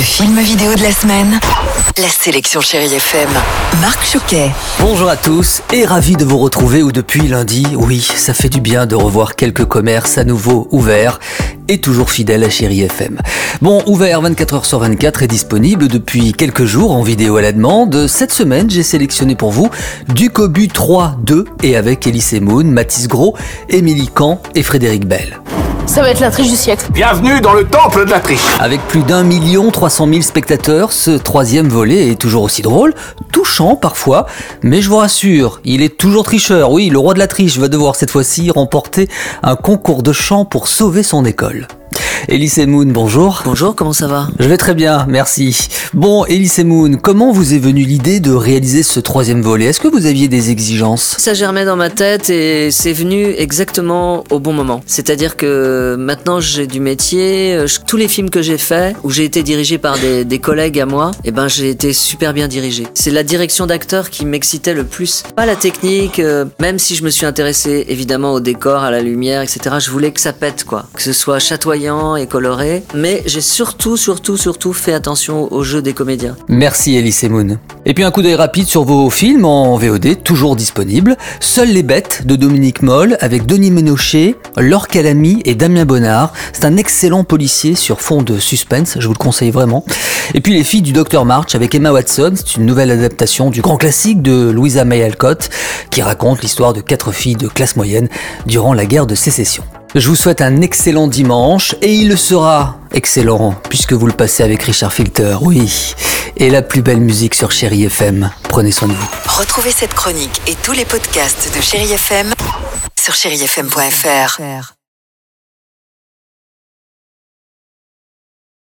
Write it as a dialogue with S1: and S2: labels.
S1: Film vidéo de la semaine. La sélection Chérie FM. Marc Choquet.
S2: Bonjour à tous et ravi de vous retrouver où depuis lundi, oui, ça fait du bien de revoir quelques commerces à nouveau ouverts et toujours fidèles à Chéri FM. Bon, ouvert 24h sur 24 et disponible depuis quelques jours en vidéo à la demande. Cette semaine, j'ai sélectionné pour vous du Cobu 3 2 et avec Elise Moon, Mathis Gros, Émilie Camp et Frédéric Bell.
S3: Ça va être la triche du siècle.
S4: Bienvenue dans le temple de la triche.
S2: Avec plus d'un million trois cent mille spectateurs, ce troisième volet est toujours aussi drôle, touchant parfois, mais je vous rassure, il est toujours tricheur. Oui, le roi de la triche va devoir cette fois-ci remporter un concours de chant pour sauver son école. Elise Moon, bonjour.
S5: Bonjour, comment ça va?
S2: Je vais très bien, merci. Bon, Elise Moon, comment vous est venue l'idée de réaliser ce troisième volet? Est-ce que vous aviez des exigences?
S5: Ça germait dans ma tête et c'est venu exactement au bon moment. C'est-à-dire que maintenant j'ai du métier, euh, je- tous les films que j'ai faits, où j'ai été dirigé par des, des collègues à moi, et ben j'ai été super bien dirigé. C'est la direction d'acteur qui m'excitait le plus. Pas la technique, euh, même si je me suis intéressé évidemment au décor, à la lumière, etc. Je voulais que ça pète quoi, que ce soit chatoyant et coloré. Mais j'ai surtout, surtout, surtout fait attention au jeu des comédiens.
S2: Merci Elise Moon. Et puis un coup d'œil rapide sur vos films en VOD, toujours disponibles. Seules les bêtes de Dominique Moll avec Denis Ménochet, Laure Calamy et Damien Bonnard. C'est un excellent policier sur fond de suspense, je vous le conseille vraiment. Et puis Les filles du Dr March avec Emma Watson, c'est une nouvelle adaptation du grand classique de Louisa May Alcott qui raconte l'histoire de quatre filles de classe moyenne durant la guerre de sécession. Je vous souhaite un excellent dimanche et il le sera excellent puisque vous le passez avec Richard Filter, oui. Et la plus belle musique sur Chéri FM. Prenez soin de vous.
S1: Retrouvez cette chronique et tous les podcasts de Chérie FM sur chérifm.fr.